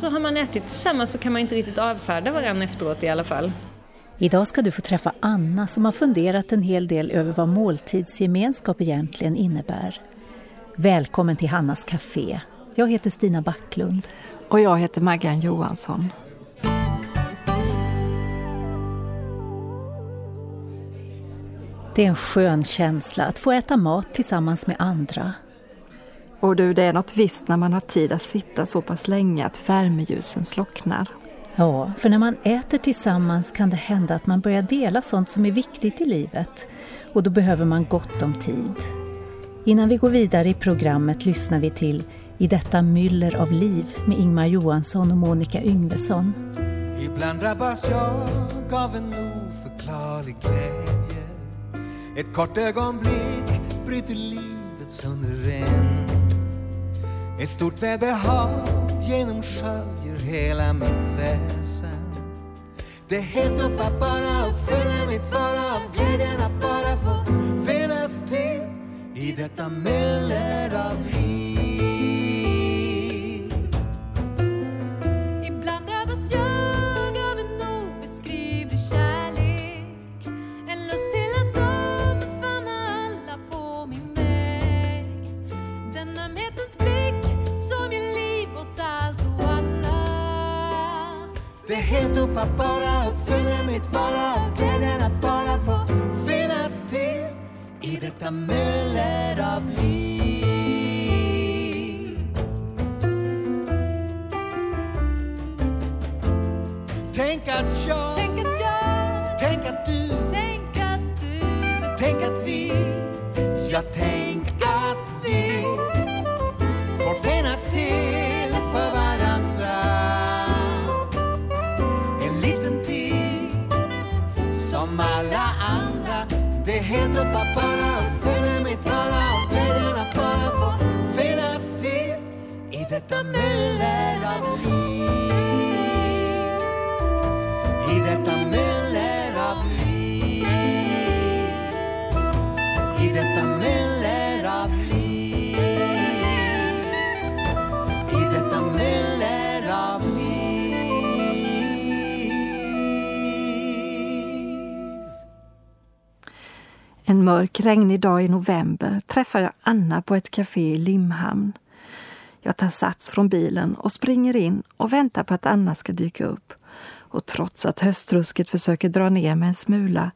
så har man ätit tillsammans så kan man inte riktigt avfärda varandra efteråt i alla fall. Idag ska du få träffa Anna som har funderat en hel del över vad måltidsgemenskap egentligen innebär. Välkommen till Hannas Café. Jag heter Stina Backlund. Och jag heter Maggan Johansson. Det är en skön känsla att få äta mat tillsammans med andra. Och du, det är något visst när man har tid att sitta så pass länge att värmeljusen slocknar. Ja, för när man äter tillsammans kan det hända att man börjar dela sånt som är viktigt i livet. Och då behöver man gott om tid. Innan vi går vidare i programmet lyssnar vi till I detta myller av liv med Ingmar Johansson och Monica Yngvesson. Ibland drabbas jag av en oförklarlig glädje Ett kort ögonblick bryter livet sönder en ett stort välbehag genomsköljer hela mitt väsen. Det är helt ofattbara uppfylla mitt vara av glädjen att bara få finnas till i detta myller av liv. Ibland drabbas jag av en obeskrivlig kärlek. En lust till att omfamna alla på min väg. Den ömhetens blick Det är helt ofattbara uppfyller mitt vara av glädjen att bara få finnas till i detta myller av liv. Tänk att jag, Tänk att jag, tänk att du, tänk att du tänk att vi, ja tänk Det är helt ofattbara uppfyller mitt vara av glädjen att bara få finnas till i detta mörk regnig dag i november träffar jag Anna på ett café i Limhamn. Jag tar sats från bilen och springer in och väntar på att Anna ska dyka upp. Och trots att höstrusket försöker dra ner mig en smula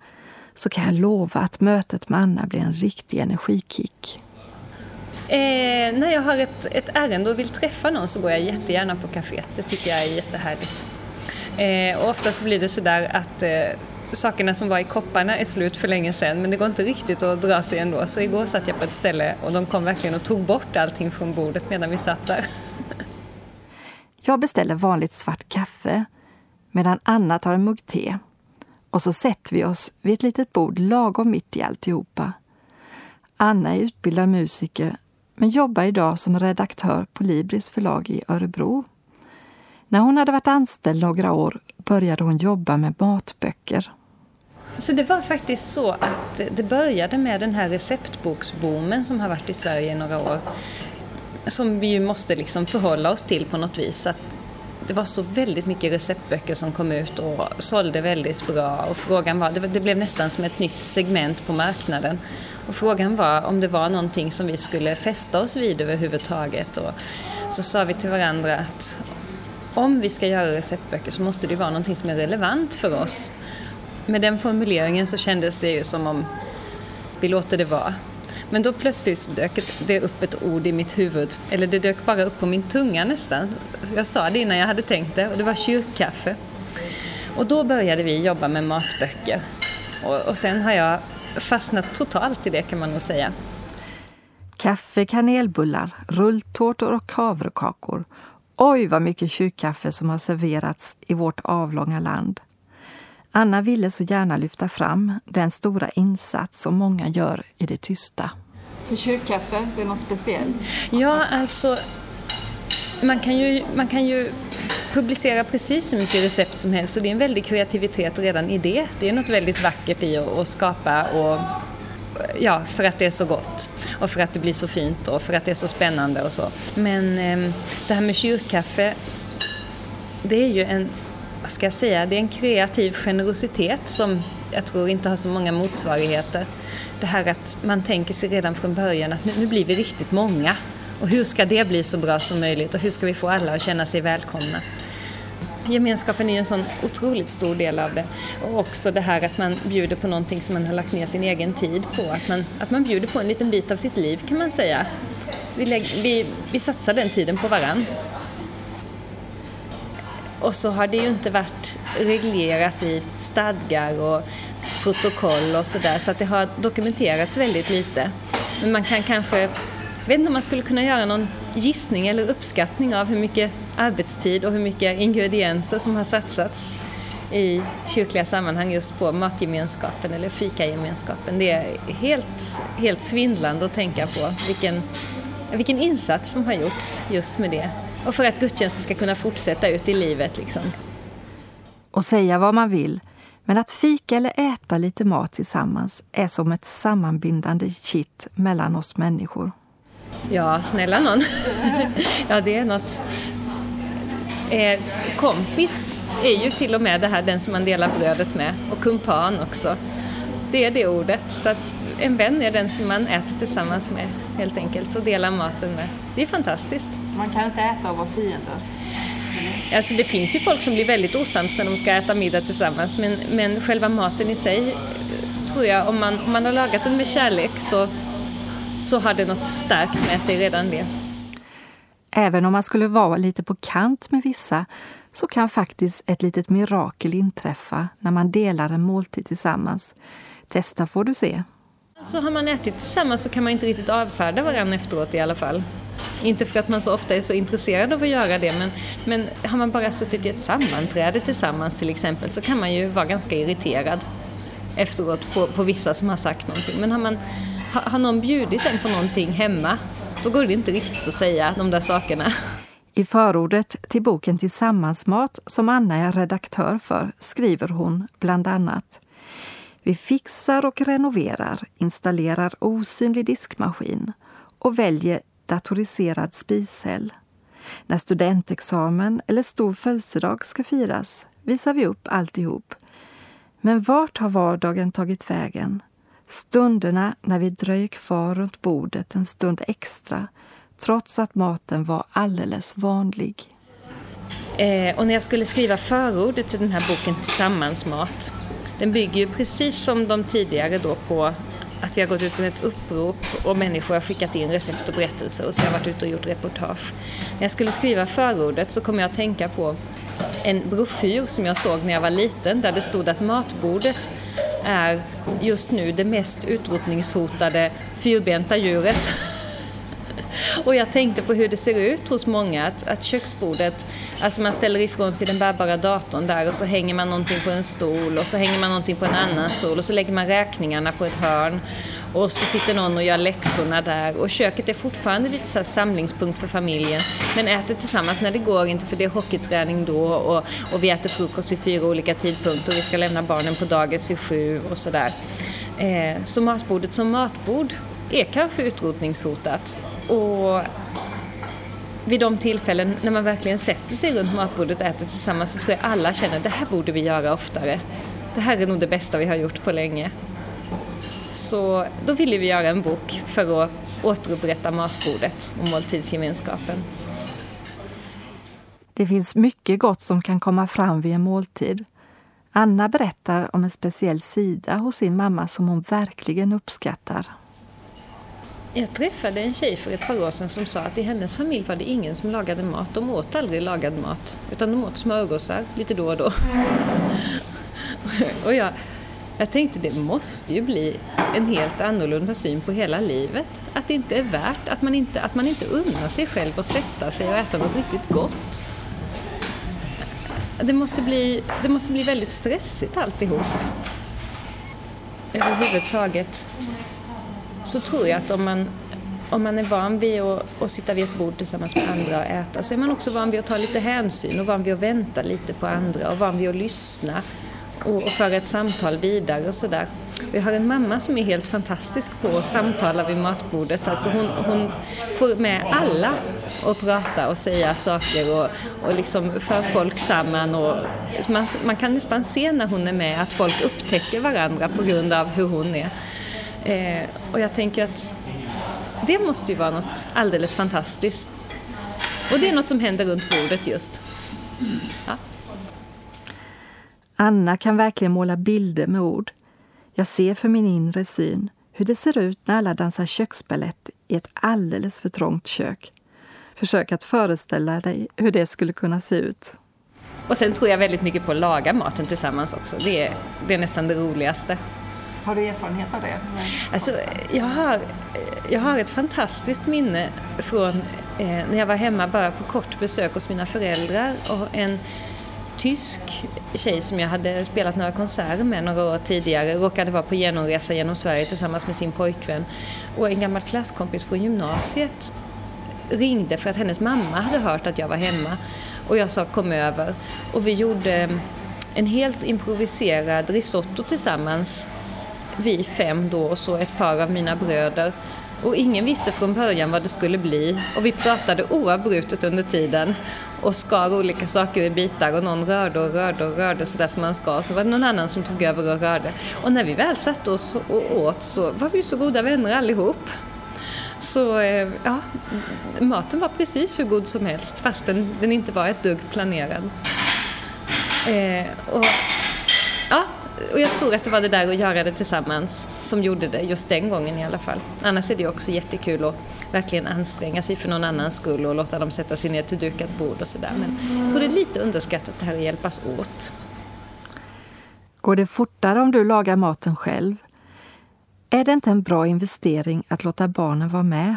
så kan jag lova att mötet med Anna blir en riktig energikick. Eh, när jag har ett, ett ärende och vill träffa någon så går jag jättegärna på kaféet. Det tycker jag är jättehärligt. Eh, och ofta så blir det sådär att eh, sakerna som var i kopparna är slut för länge sedan men det går inte riktigt att dra sig ändå. Så igår satt jag på ett ställe och de kom verkligen och tog bort allting från bordet medan vi satt där. Jag beställer vanligt svart kaffe medan Anna tar en mugg te. Och så sätter vi oss vid ett litet bord lagom mitt i alltihopa. Anna är utbildad musiker men jobbar idag som redaktör på Libris förlag i Örebro. När hon hade varit anställd några år började hon jobba med matböcker. Så det var faktiskt så att det började med den här receptboksboomen som har varit i Sverige i några år. Som vi ju måste liksom förhålla oss till på något vis. Att det var så väldigt mycket receptböcker som kom ut och sålde väldigt bra. Och frågan var, det blev nästan som ett nytt segment på marknaden. Och frågan var om det var någonting som vi skulle fästa oss vid överhuvudtaget. Och så sa vi till varandra att om vi ska göra receptböcker så måste det vara någonting som är relevant för oss. Med den formuleringen så kändes det ju som om vi låter det vara. Men då plötsligt dök det upp ett ord i mitt huvud, eller det dök bara upp på min tunga nästan. Jag sa det innan jag hade tänkt det och det var kyrkkaffe. Och då började vi jobba med matböcker. Och, och sen har jag fastnat totalt i det kan man nog säga. Kaffe, kanelbullar, rulltårtor och havrekakor. Oj, vad mycket kyrkkaffe som har serverats i vårt avlånga land. Anna ville så gärna lyfta fram den stora insats som många gör i det tysta. För kyrkkaffe, det är något speciellt? Ja, alltså man kan ju, man kan ju publicera precis så mycket recept som helst och det är en väldig kreativitet redan i det. Det är något väldigt vackert i att, att skapa och ja, för att det är så gott och för att det blir så fint och för att det är så spännande och så. Men eh, det här med kyrkkaffe det är ju en, vad ska jag säga, det är en kreativ generositet som jag tror inte har så många motsvarigheter. Det här att man tänker sig redan från början att nu, nu blir vi riktigt många. Och hur ska det bli så bra som möjligt och hur ska vi få alla att känna sig välkomna? Gemenskapen är ju en sån otroligt stor del av det. Och också det här att man bjuder på någonting som man har lagt ner sin egen tid på. Att man, att man bjuder på en liten bit av sitt liv kan man säga. Vi, lägger, vi, vi satsar den tiden på varann. Och så har det ju inte varit reglerat i stadgar och protokoll och sådär så att det har dokumenterats väldigt lite. Men man kan kanske, jag vet inte om man skulle kunna göra någon gissning eller uppskattning av hur mycket arbetstid och hur mycket ingredienser som har satsats i kyrkliga sammanhang just på matgemenskapen eller fikagemenskapen. Det är helt, helt svindlande att tänka på vilken, vilken insats som har gjorts just med det. Och för att gudstjänsten ska kunna fortsätta ut i livet. Liksom. Och säga vad man vill, men att fika eller äta lite mat tillsammans är som ett sammanbindande kitt mellan oss människor. Ja, snälla någon. ja, det är något. Eh, kompis är ju till och med det här, den som man delar brödet med. Och kumpan också. Det är det ordet. Så en vän är den som man äter tillsammans med helt enkelt och delar maten med. Det är fantastiskt. Man kan inte äta och vara fiender. Alltså det finns ju folk som blir väldigt osams när de ska äta middag tillsammans men, men själva maten i sig tror jag, om man, om man har lagat den med kärlek så, så har det något starkt med sig redan det. Även om man skulle vara lite på kant med vissa så kan faktiskt ett litet mirakel inträffa när man delar en måltid tillsammans. Testa får du se. Så har man ätit tillsammans så kan man inte riktigt avfärda varandra efteråt i alla fall. Inte för att man så ofta är så intresserad av att göra det men, men har man bara suttit i ett sammanträde tillsammans till exempel så kan man ju vara ganska irriterad efteråt på, på vissa som har sagt någonting. Men har, man, har, har någon bjudit en på någonting hemma då går det inte riktigt att säga de där sakerna. I förordet till boken Tillsammansmat, som Anna är redaktör för, skriver hon bland annat vi fixar och renoverar, installerar osynlig diskmaskin och väljer datoriserad spishäll. När studentexamen eller stor födelsedag ska firas visar vi upp alltihop. Men vart har vardagen tagit vägen? Stunderna när vi dröjer kvar runt bordet en stund extra trots att maten var alldeles vanlig. Eh, och när jag skulle skriva förordet till den här boken Tillsammansmat, den bygger ju precis som de tidigare då på att vi har gått ut med ett upprop och människor har skickat in recept och berättelser och så har jag varit ute och gjort reportage. När jag skulle skriva förordet så kom jag att tänka på en broschyr som jag såg när jag var liten där det stod att matbordet är just nu det mest utrotningshotade fyrbenta djuret. Och jag tänkte på hur det ser ut hos många, att, att köksbordet, alltså man ställer ifrån sig den bärbara datorn där och så hänger man någonting på en stol och så hänger man någonting på en annan stol och så lägger man räkningarna på ett hörn och så sitter någon och gör läxorna där och köket är fortfarande lite så samlingspunkt för familjen men äter tillsammans när det går inte för det är hockeyträning då och, och vi äter frukost vid fyra olika tidpunkter och vi ska lämna barnen på dagis vid sju och sådär. Eh, så matbordet som matbord är kanske utrotningshotat och vid de tillfällen när man verkligen sätter sig runt matbordet och äter tillsammans så tror jag alla känner att det här borde vi göra oftare. Det här är nog det bästa vi har gjort på länge. Så då ville vi göra en bok för att återupprätta matbordet och måltidsgemenskapen. Det finns mycket gott som kan komma fram vid en måltid. Anna berättar om en speciell sida hos sin mamma som hon verkligen uppskattar. Jag träffade en tjej för ett par år sedan som sa att i hennes familj var det ingen som lagade mat. De åt aldrig lagad mat, utan de åt smörgåsar lite då och då. och jag, jag tänkte det måste ju bli en helt annorlunda syn på hela livet. Att det inte är värt, att man inte, att man inte unnar sig själv att sätta sig och äta något riktigt gott. Det måste bli, det måste bli väldigt stressigt alltihop. Överhuvudtaget så tror jag att om man, om man är van vid att, att sitta vid ett bord tillsammans med andra och äta så är man också van vid att ta lite hänsyn och van vid att vänta lite på andra och van vid att lyssna och, och föra ett samtal vidare och sådär. Jag har en mamma som är helt fantastisk på att samtala vid matbordet. Alltså hon, hon får med alla att prata och säga saker och, och liksom för folk samman. Och, man, man kan nästan se när hon är med att folk upptäcker varandra på grund av hur hon är. Eh, och jag tänker att det måste ju vara något alldeles fantastiskt. Och det är något som händer runt bordet just. Ja. Anna kan verkligen måla bilder med ord. Jag ser för min inre syn hur det ser ut när alla dansar köksballett i ett alldeles för trångt kök. Försök att föreställa dig hur det skulle kunna se ut. Och sen tror jag väldigt mycket på att laga maten tillsammans också. Det är, det är nästan det roligaste. Har du erfarenhet av det? Alltså, jag, har, jag har ett fantastiskt minne från eh, när jag var hemma bara på kort besök hos mina föräldrar och en tysk tjej som jag hade spelat några konserter med några år tidigare råkade vara på genomresa genom Sverige tillsammans med sin pojkvän. Och en gammal klasskompis från gymnasiet ringde för att hennes mamma hade hört att jag var hemma. Och jag sa kom över. Och vi gjorde en helt improviserad risotto tillsammans vi fem då och så ett par av mina bröder. Och ingen visste från början vad det skulle bli. Och vi pratade oavbrutet under tiden och skar olika saker i bitar och någon rörde och rörde och rörde sådär som man ska. Så var det någon annan som tog över och rörde. Och när vi väl satte oss och åt så var vi så goda vänner allihop. Så eh, ja, maten var precis hur god som helst fast den inte var ett dugg planerad. Eh, och, och jag tror att det var det där att göra det tillsammans som gjorde det, just den gången i alla fall. Annars är det ju också jättekul att verkligen anstränga sig för någon annans skull och låta dem sätta sig ner till dukat bord och sådär. Men jag tror det är lite underskattat det här att hjälpas åt. Går det fortare om du lagar maten själv? Är det inte en bra investering att låta barnen vara med?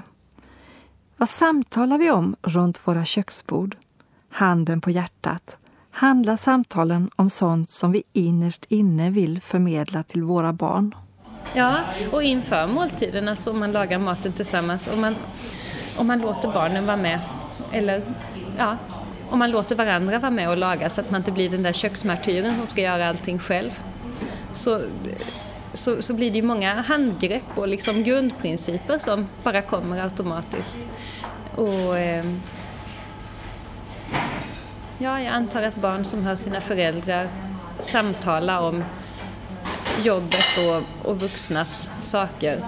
Vad samtalar vi om runt våra köksbord? Handen på hjärtat. Handlar samtalen om sånt som vi innerst inne vill förmedla till våra barn? Ja, och inför måltiden, alltså om man lagar maten tillsammans, om man, om man låter barnen vara med, eller ja, om man låter varandra vara med och laga så att man inte blir den där köksmartyren som ska göra allting själv. Så, så, så blir det ju många handgrepp och liksom grundprinciper som bara kommer automatiskt. Och, eh, ja, jag antar att barn som hör sina föräldrar samtala om jobbet och, och vuxnas saker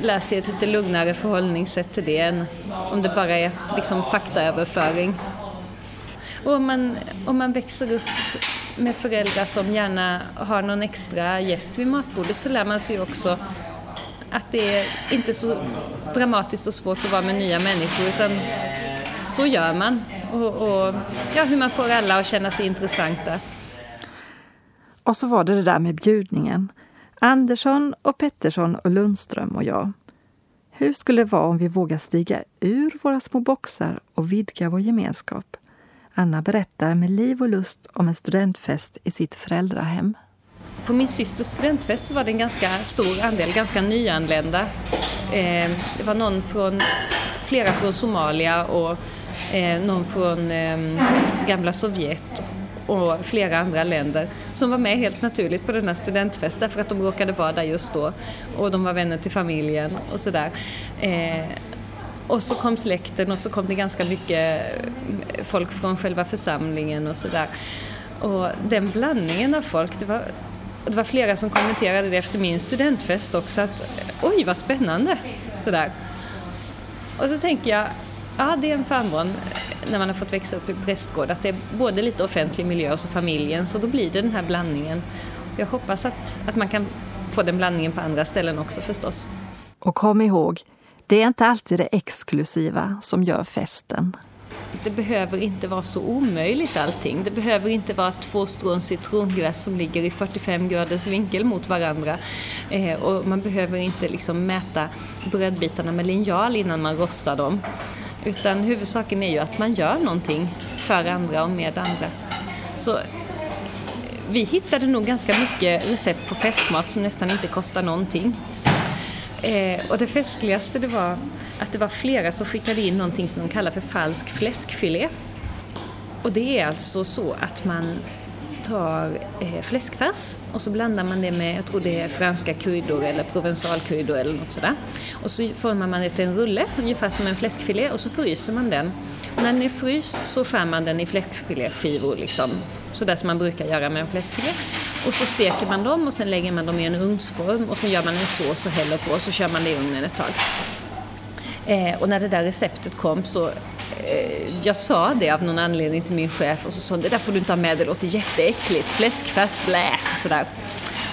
lär sig ett lite lugnare förhållningssätt till det än om det bara är liksom faktaöverföring. Och om man, om man växer upp med föräldrar som gärna har någon extra gäst vid matbordet så lär man sig också att det är inte så dramatiskt och svårt att vara med nya människor utan så gör man. Och, och ja, hur man får alla att känna sig intressanta. Och så var det det där med bjudningen. Andersson och Pettersson och Lundström och jag. Hur skulle det vara om vi vågar stiga ur våra små boxar och vidga vår gemenskap? Anna berättar med liv och lust om en studentfest i sitt föräldrahem. På min systers studentfest så var det en ganska stor andel ganska nyanlända. Eh, det var någon från, flera från Somalia och Eh, någon från eh, gamla Sovjet och flera andra länder som var med helt naturligt på denna studentfest därför att de råkade vara där just då och de var vänner till familjen och sådär. Eh, och så kom släkten och så kom det ganska mycket eh, folk från själva församlingen och sådär. Och den blandningen av folk, det var, det var flera som kommenterade det efter min studentfest också att oj vad spännande! Sådär. Och så tänker jag, ja det är en förmån när man har fått växa upp i prästgård att det är både lite offentlig miljö och så familjen så då blir det den här blandningen. Jag hoppas att, att man kan få den blandningen på andra ställen också förstås. Och kom ihåg, det är inte alltid det exklusiva som gör festen. Det behöver inte vara så omöjligt allting. Det behöver inte vara två strån citrongräs som ligger i 45 graders vinkel mot varandra. Eh, och man behöver inte liksom mäta brödbitarna med linjal innan man rostar dem. Utan huvudsaken är ju att man gör någonting för andra och med andra. Så eh, vi hittade nog ganska mycket recept på festmat som nästan inte kostar någonting. Eh, och det festligaste det var att det var flera som skickade in någonting som de kallar för falsk fläskfilé. Och det är alltså så att man tar eh, fläskfärs och så blandar man det med, jag tror det är franska kryddor eller provensalkryddor eller något sådär. Och så formar man det till en rulle, ungefär som en fläskfilé och så fryser man den. Och när den är fryst så skär man den i fläskfiléskivor liksom, sådär som man brukar göra med en fläskfilé. Och så steker man dem och sen lägger man dem i en ugnsform och sen gör man en sås och häller på och så kör man det i ugnen ett tag. Eh, och när det där receptet kom så Eh, jag sa det av någon anledning till min chef och så sa hon, det där får du inte ha med, det låter jätteäckligt, fläskfärs, blä, sådär.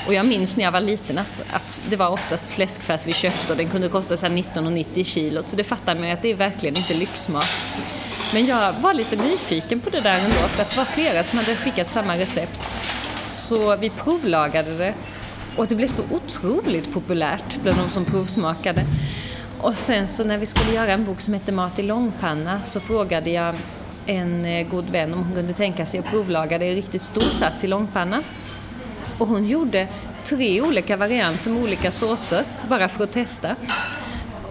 Och jag minns när jag var liten att, att det var oftast fläskfärs vi köpte och den kunde kosta 19,90 kilot, så det fattar man ju att det är verkligen inte lyxmat. Men jag var lite nyfiken på det där ändå, för att det var flera som hade skickat samma recept. Så vi provlagade det och det blev så otroligt populärt bland de som provsmakade. Och sen så när vi skulle göra en bok som hette Mat i långpanna så frågade jag en eh, god vän om hon kunde tänka sig att provlaga det i riktigt stor sats i långpanna. Och hon gjorde tre olika varianter med olika såser bara för att testa.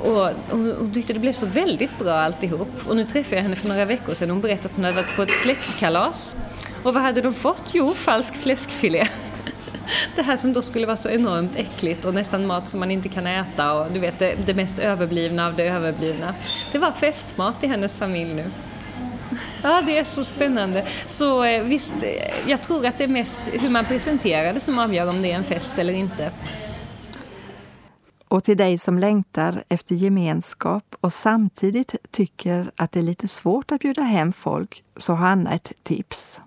Och hon, hon tyckte det blev så väldigt bra alltihop. Och nu träffade jag henne för några veckor sedan och hon berättade att hon hade varit på ett släktkalas. Och vad hade de fått? Jo, falsk fläskfilé. Det här som då skulle vara så enormt äckligt och nästan mat som man inte kan äta och du vet det, det mest överblivna av det överblivna. Det var festmat i hennes familj nu. Ja, det är så spännande. Så eh, visst, eh, jag tror att det är mest hur man presenterar det som avgör om det är en fest eller inte. Och till dig som längtar efter gemenskap och samtidigt tycker att det är lite svårt att bjuda hem folk så har Anna ett tips.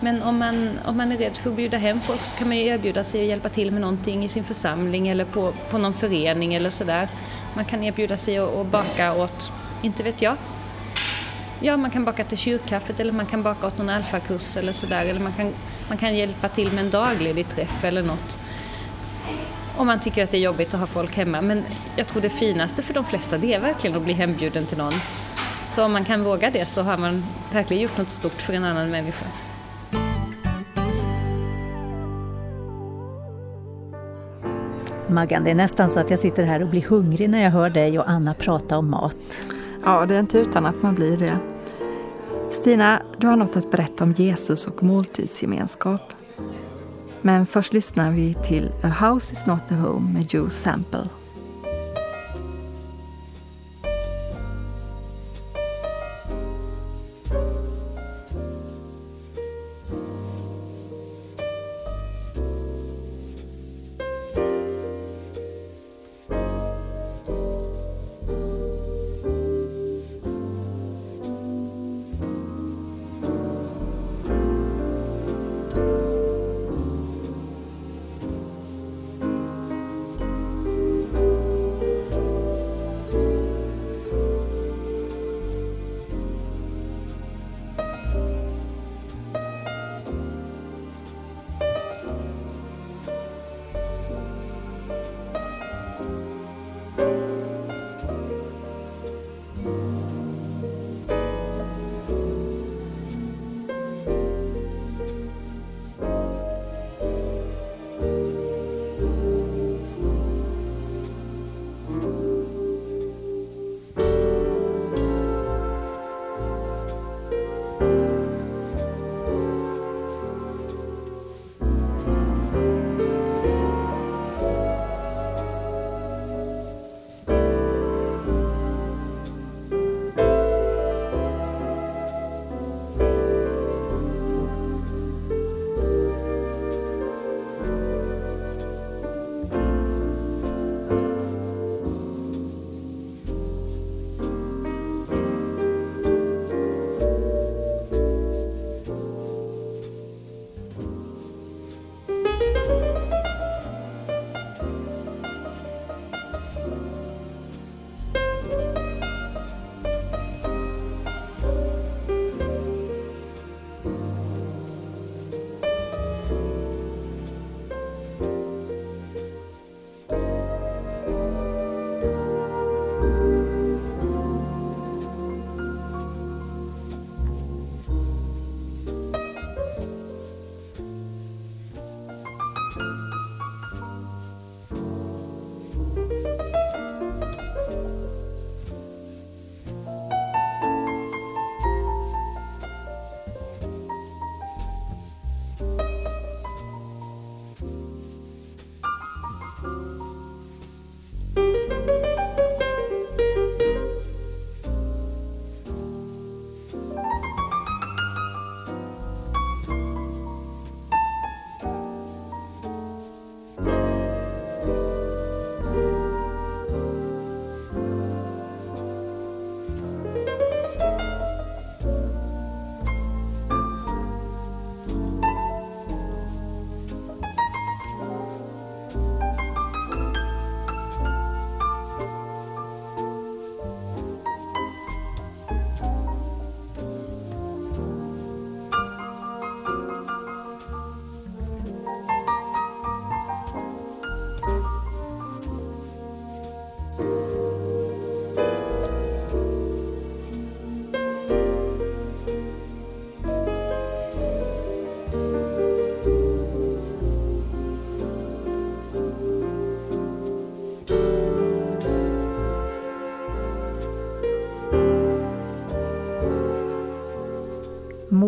Men om man, om man är rädd för att bjuda hem folk så kan man ju erbjuda sig att hjälpa till med någonting i sin församling eller på, på någon förening eller sådär. Man kan erbjuda sig att, att baka åt, inte vet jag. Ja, man kan baka till kyrkkaffet eller man kan baka åt någon alfakurs eller sådär. Eller man kan, man kan hjälpa till med en dagledig träff eller något. Om man tycker att det är jobbigt att ha folk hemma. Men jag tror det finaste för de flesta det är verkligen att bli hembjuden till någon. Så om man kan våga det så har man verkligen gjort något stort för en annan människa. Maggan, det är nästan så att jag sitter här och blir hungrig när jag hör dig och Anna prata om mat. Ja, det är inte utan att man blir det. Stina, du har något att berätta om Jesus och måltidsgemenskap. Men först lyssnar vi till A House Is Not A Home med Joe Sample.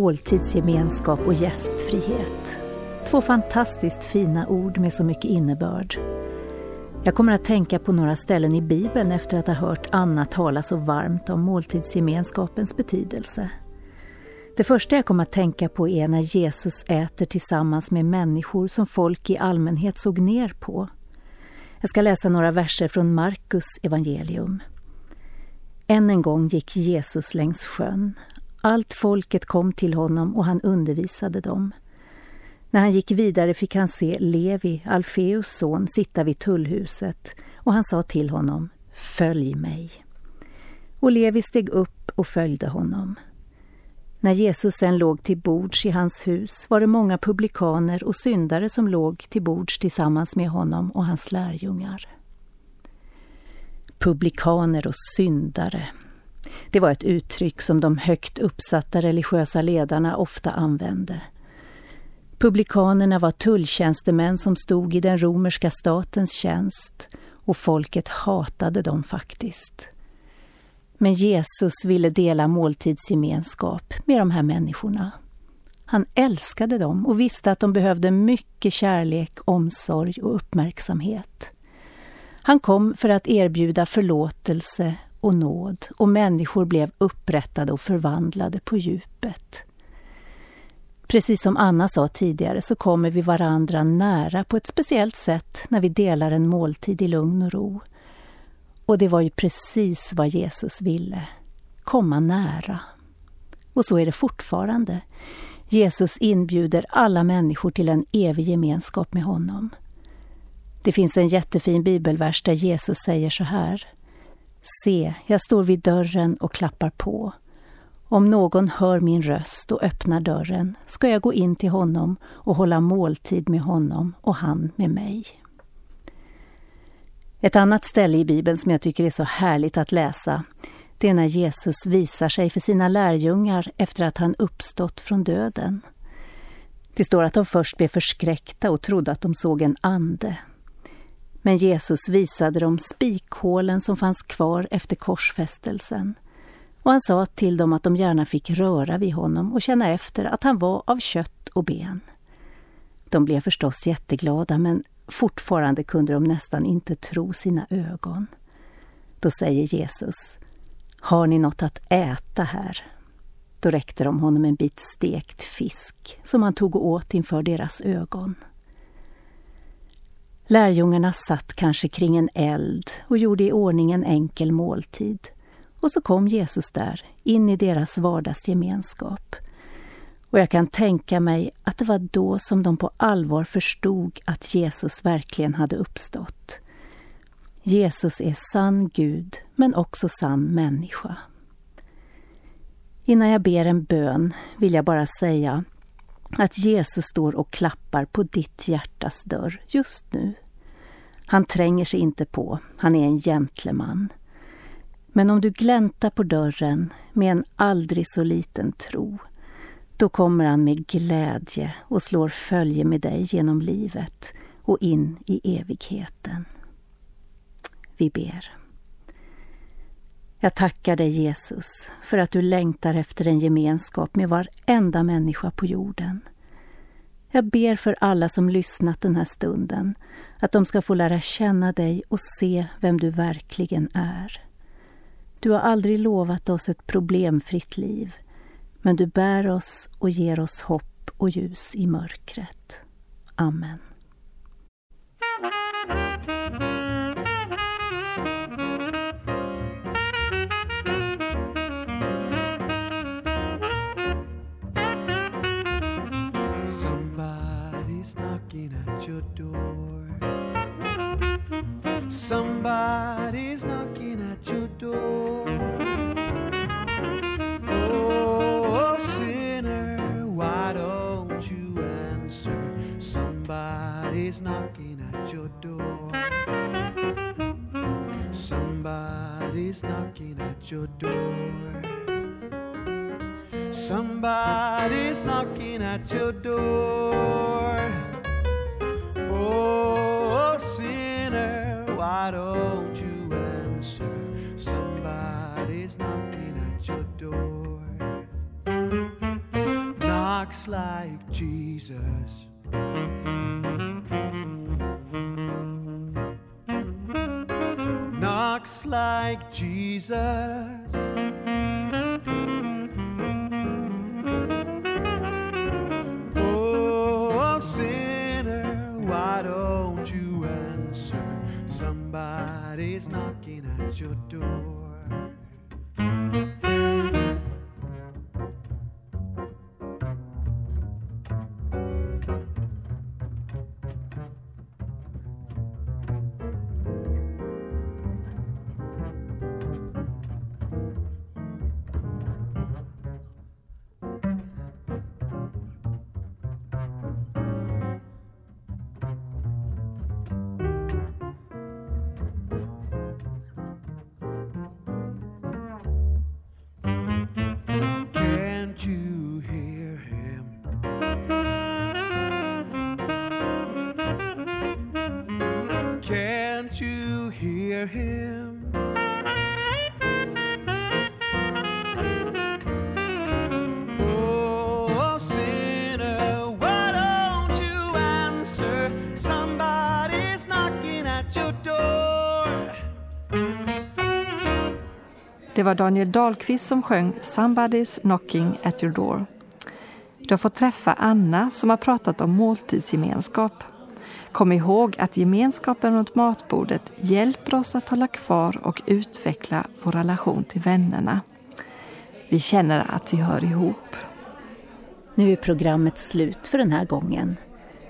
Måltidsgemenskap och gästfrihet. Två fantastiskt fina ord med så mycket innebörd. Jag kommer att tänka på några ställen i Bibeln efter att ha hört Anna tala så varmt om måltidsgemenskapens betydelse. Det första jag kommer att tänka på är när Jesus äter tillsammans med människor som folk i allmänhet såg ner på. Jag ska läsa några verser från Markus evangelium. Än en gång gick Jesus längs sjön. Allt folket kom till honom och han undervisade dem. När han gick vidare fick han se Levi, Alfeus son, sitta vid tullhuset och han sa till honom Följ mig. Och Levi steg upp och följde honom. När Jesus sen låg till bords i hans hus var det många publikaner och syndare som låg till bords tillsammans med honom och hans lärjungar. Publikaner och syndare. Det var ett uttryck som de högt uppsatta religiösa ledarna ofta använde. Publikanerna var tulltjänstemän som stod i den romerska statens tjänst och folket hatade dem faktiskt. Men Jesus ville dela måltidsgemenskap med de här människorna. Han älskade dem och visste att de behövde mycket kärlek, omsorg och uppmärksamhet. Han kom för att erbjuda förlåtelse och nåd och människor blev upprättade och förvandlade på djupet. Precis som Anna sa tidigare så kommer vi varandra nära på ett speciellt sätt när vi delar en måltid i lugn och ro. Och det var ju precis vad Jesus ville, komma nära. Och så är det fortfarande. Jesus inbjuder alla människor till en evig gemenskap med honom. Det finns en jättefin bibelvers där Jesus säger så här. Se, jag står vid dörren och klappar på. Om någon hör min röst och öppnar dörren ska jag gå in till honom och hålla måltid med honom och han med mig. Ett annat ställe i Bibeln som jag tycker är så härligt att läsa det är när Jesus visar sig för sina lärjungar efter att han uppstått från döden. Det står att de först blev förskräckta och trodde att de såg en ande. Men Jesus visade dem spikhålen som fanns kvar efter korsfästelsen och han sa till dem att de gärna fick röra vid honom och känna efter att han var av kött och ben. De blev förstås jätteglada men fortfarande kunde de nästan inte tro sina ögon. Då säger Jesus Har ni något att äta här? Då räckte de honom en bit stekt fisk som han tog och åt inför deras ögon. Lärjungarna satt kanske kring en eld och gjorde i ordning en enkel måltid. Och så kom Jesus där, in i deras vardagsgemenskap. Och jag kan tänka mig att det var då som de på allvar förstod att Jesus verkligen hade uppstått. Jesus är sann Gud, men också sann människa. Innan jag ber en bön vill jag bara säga att Jesus står och klappar på ditt hjärtas dörr just nu. Han tränger sig inte på, han är en gentleman. Men om du gläntar på dörren med en aldrig så liten tro, då kommer han med glädje och slår följe med dig genom livet och in i evigheten. Vi ber. Jag tackar dig Jesus för att du längtar efter en gemenskap med varenda människa på jorden. Jag ber för alla som lyssnat den här stunden att de ska få lära känna dig och se vem du verkligen är. Du har aldrig lovat oss ett problemfritt liv, men du bär oss och ger oss hopp och ljus i mörkret. Amen. Door. Somebody's knocking at your door. Oh, sinner, why don't you answer? Somebody's knocking at your door. Somebody's knocking at your door. Somebody's knocking at your door. Oh, sinner, why don't you answer? Somebody's knocking at your door. knocks like Jesus. Knocks like Jesus. Door. Det var Daniel Dahlqvist som sjöng Somebody's knocking at your door. Du har fått träffa Anna som har pratat om måltidsgemenskap. Kom ihåg att gemenskapen runt matbordet hjälper oss att hålla kvar och utveckla vår relation till vännerna. Vi känner att vi hör ihop. Nu är programmet slut för den här gången.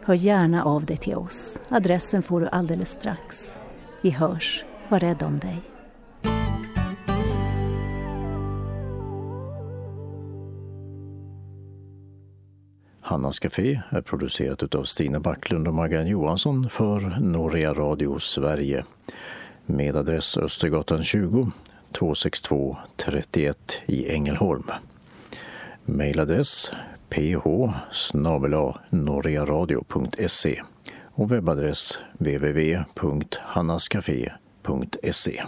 Hör gärna av dig till oss. Adressen får du alldeles strax. Vi hörs. Var rädd om dig. Hannas Café är producerat av Stina Backlund och Maggan Johansson för Norea Radio Sverige med adress Östergatan 20 262 31 i Ängelholm. Mailadress ph och webbadress www.hannascafé.se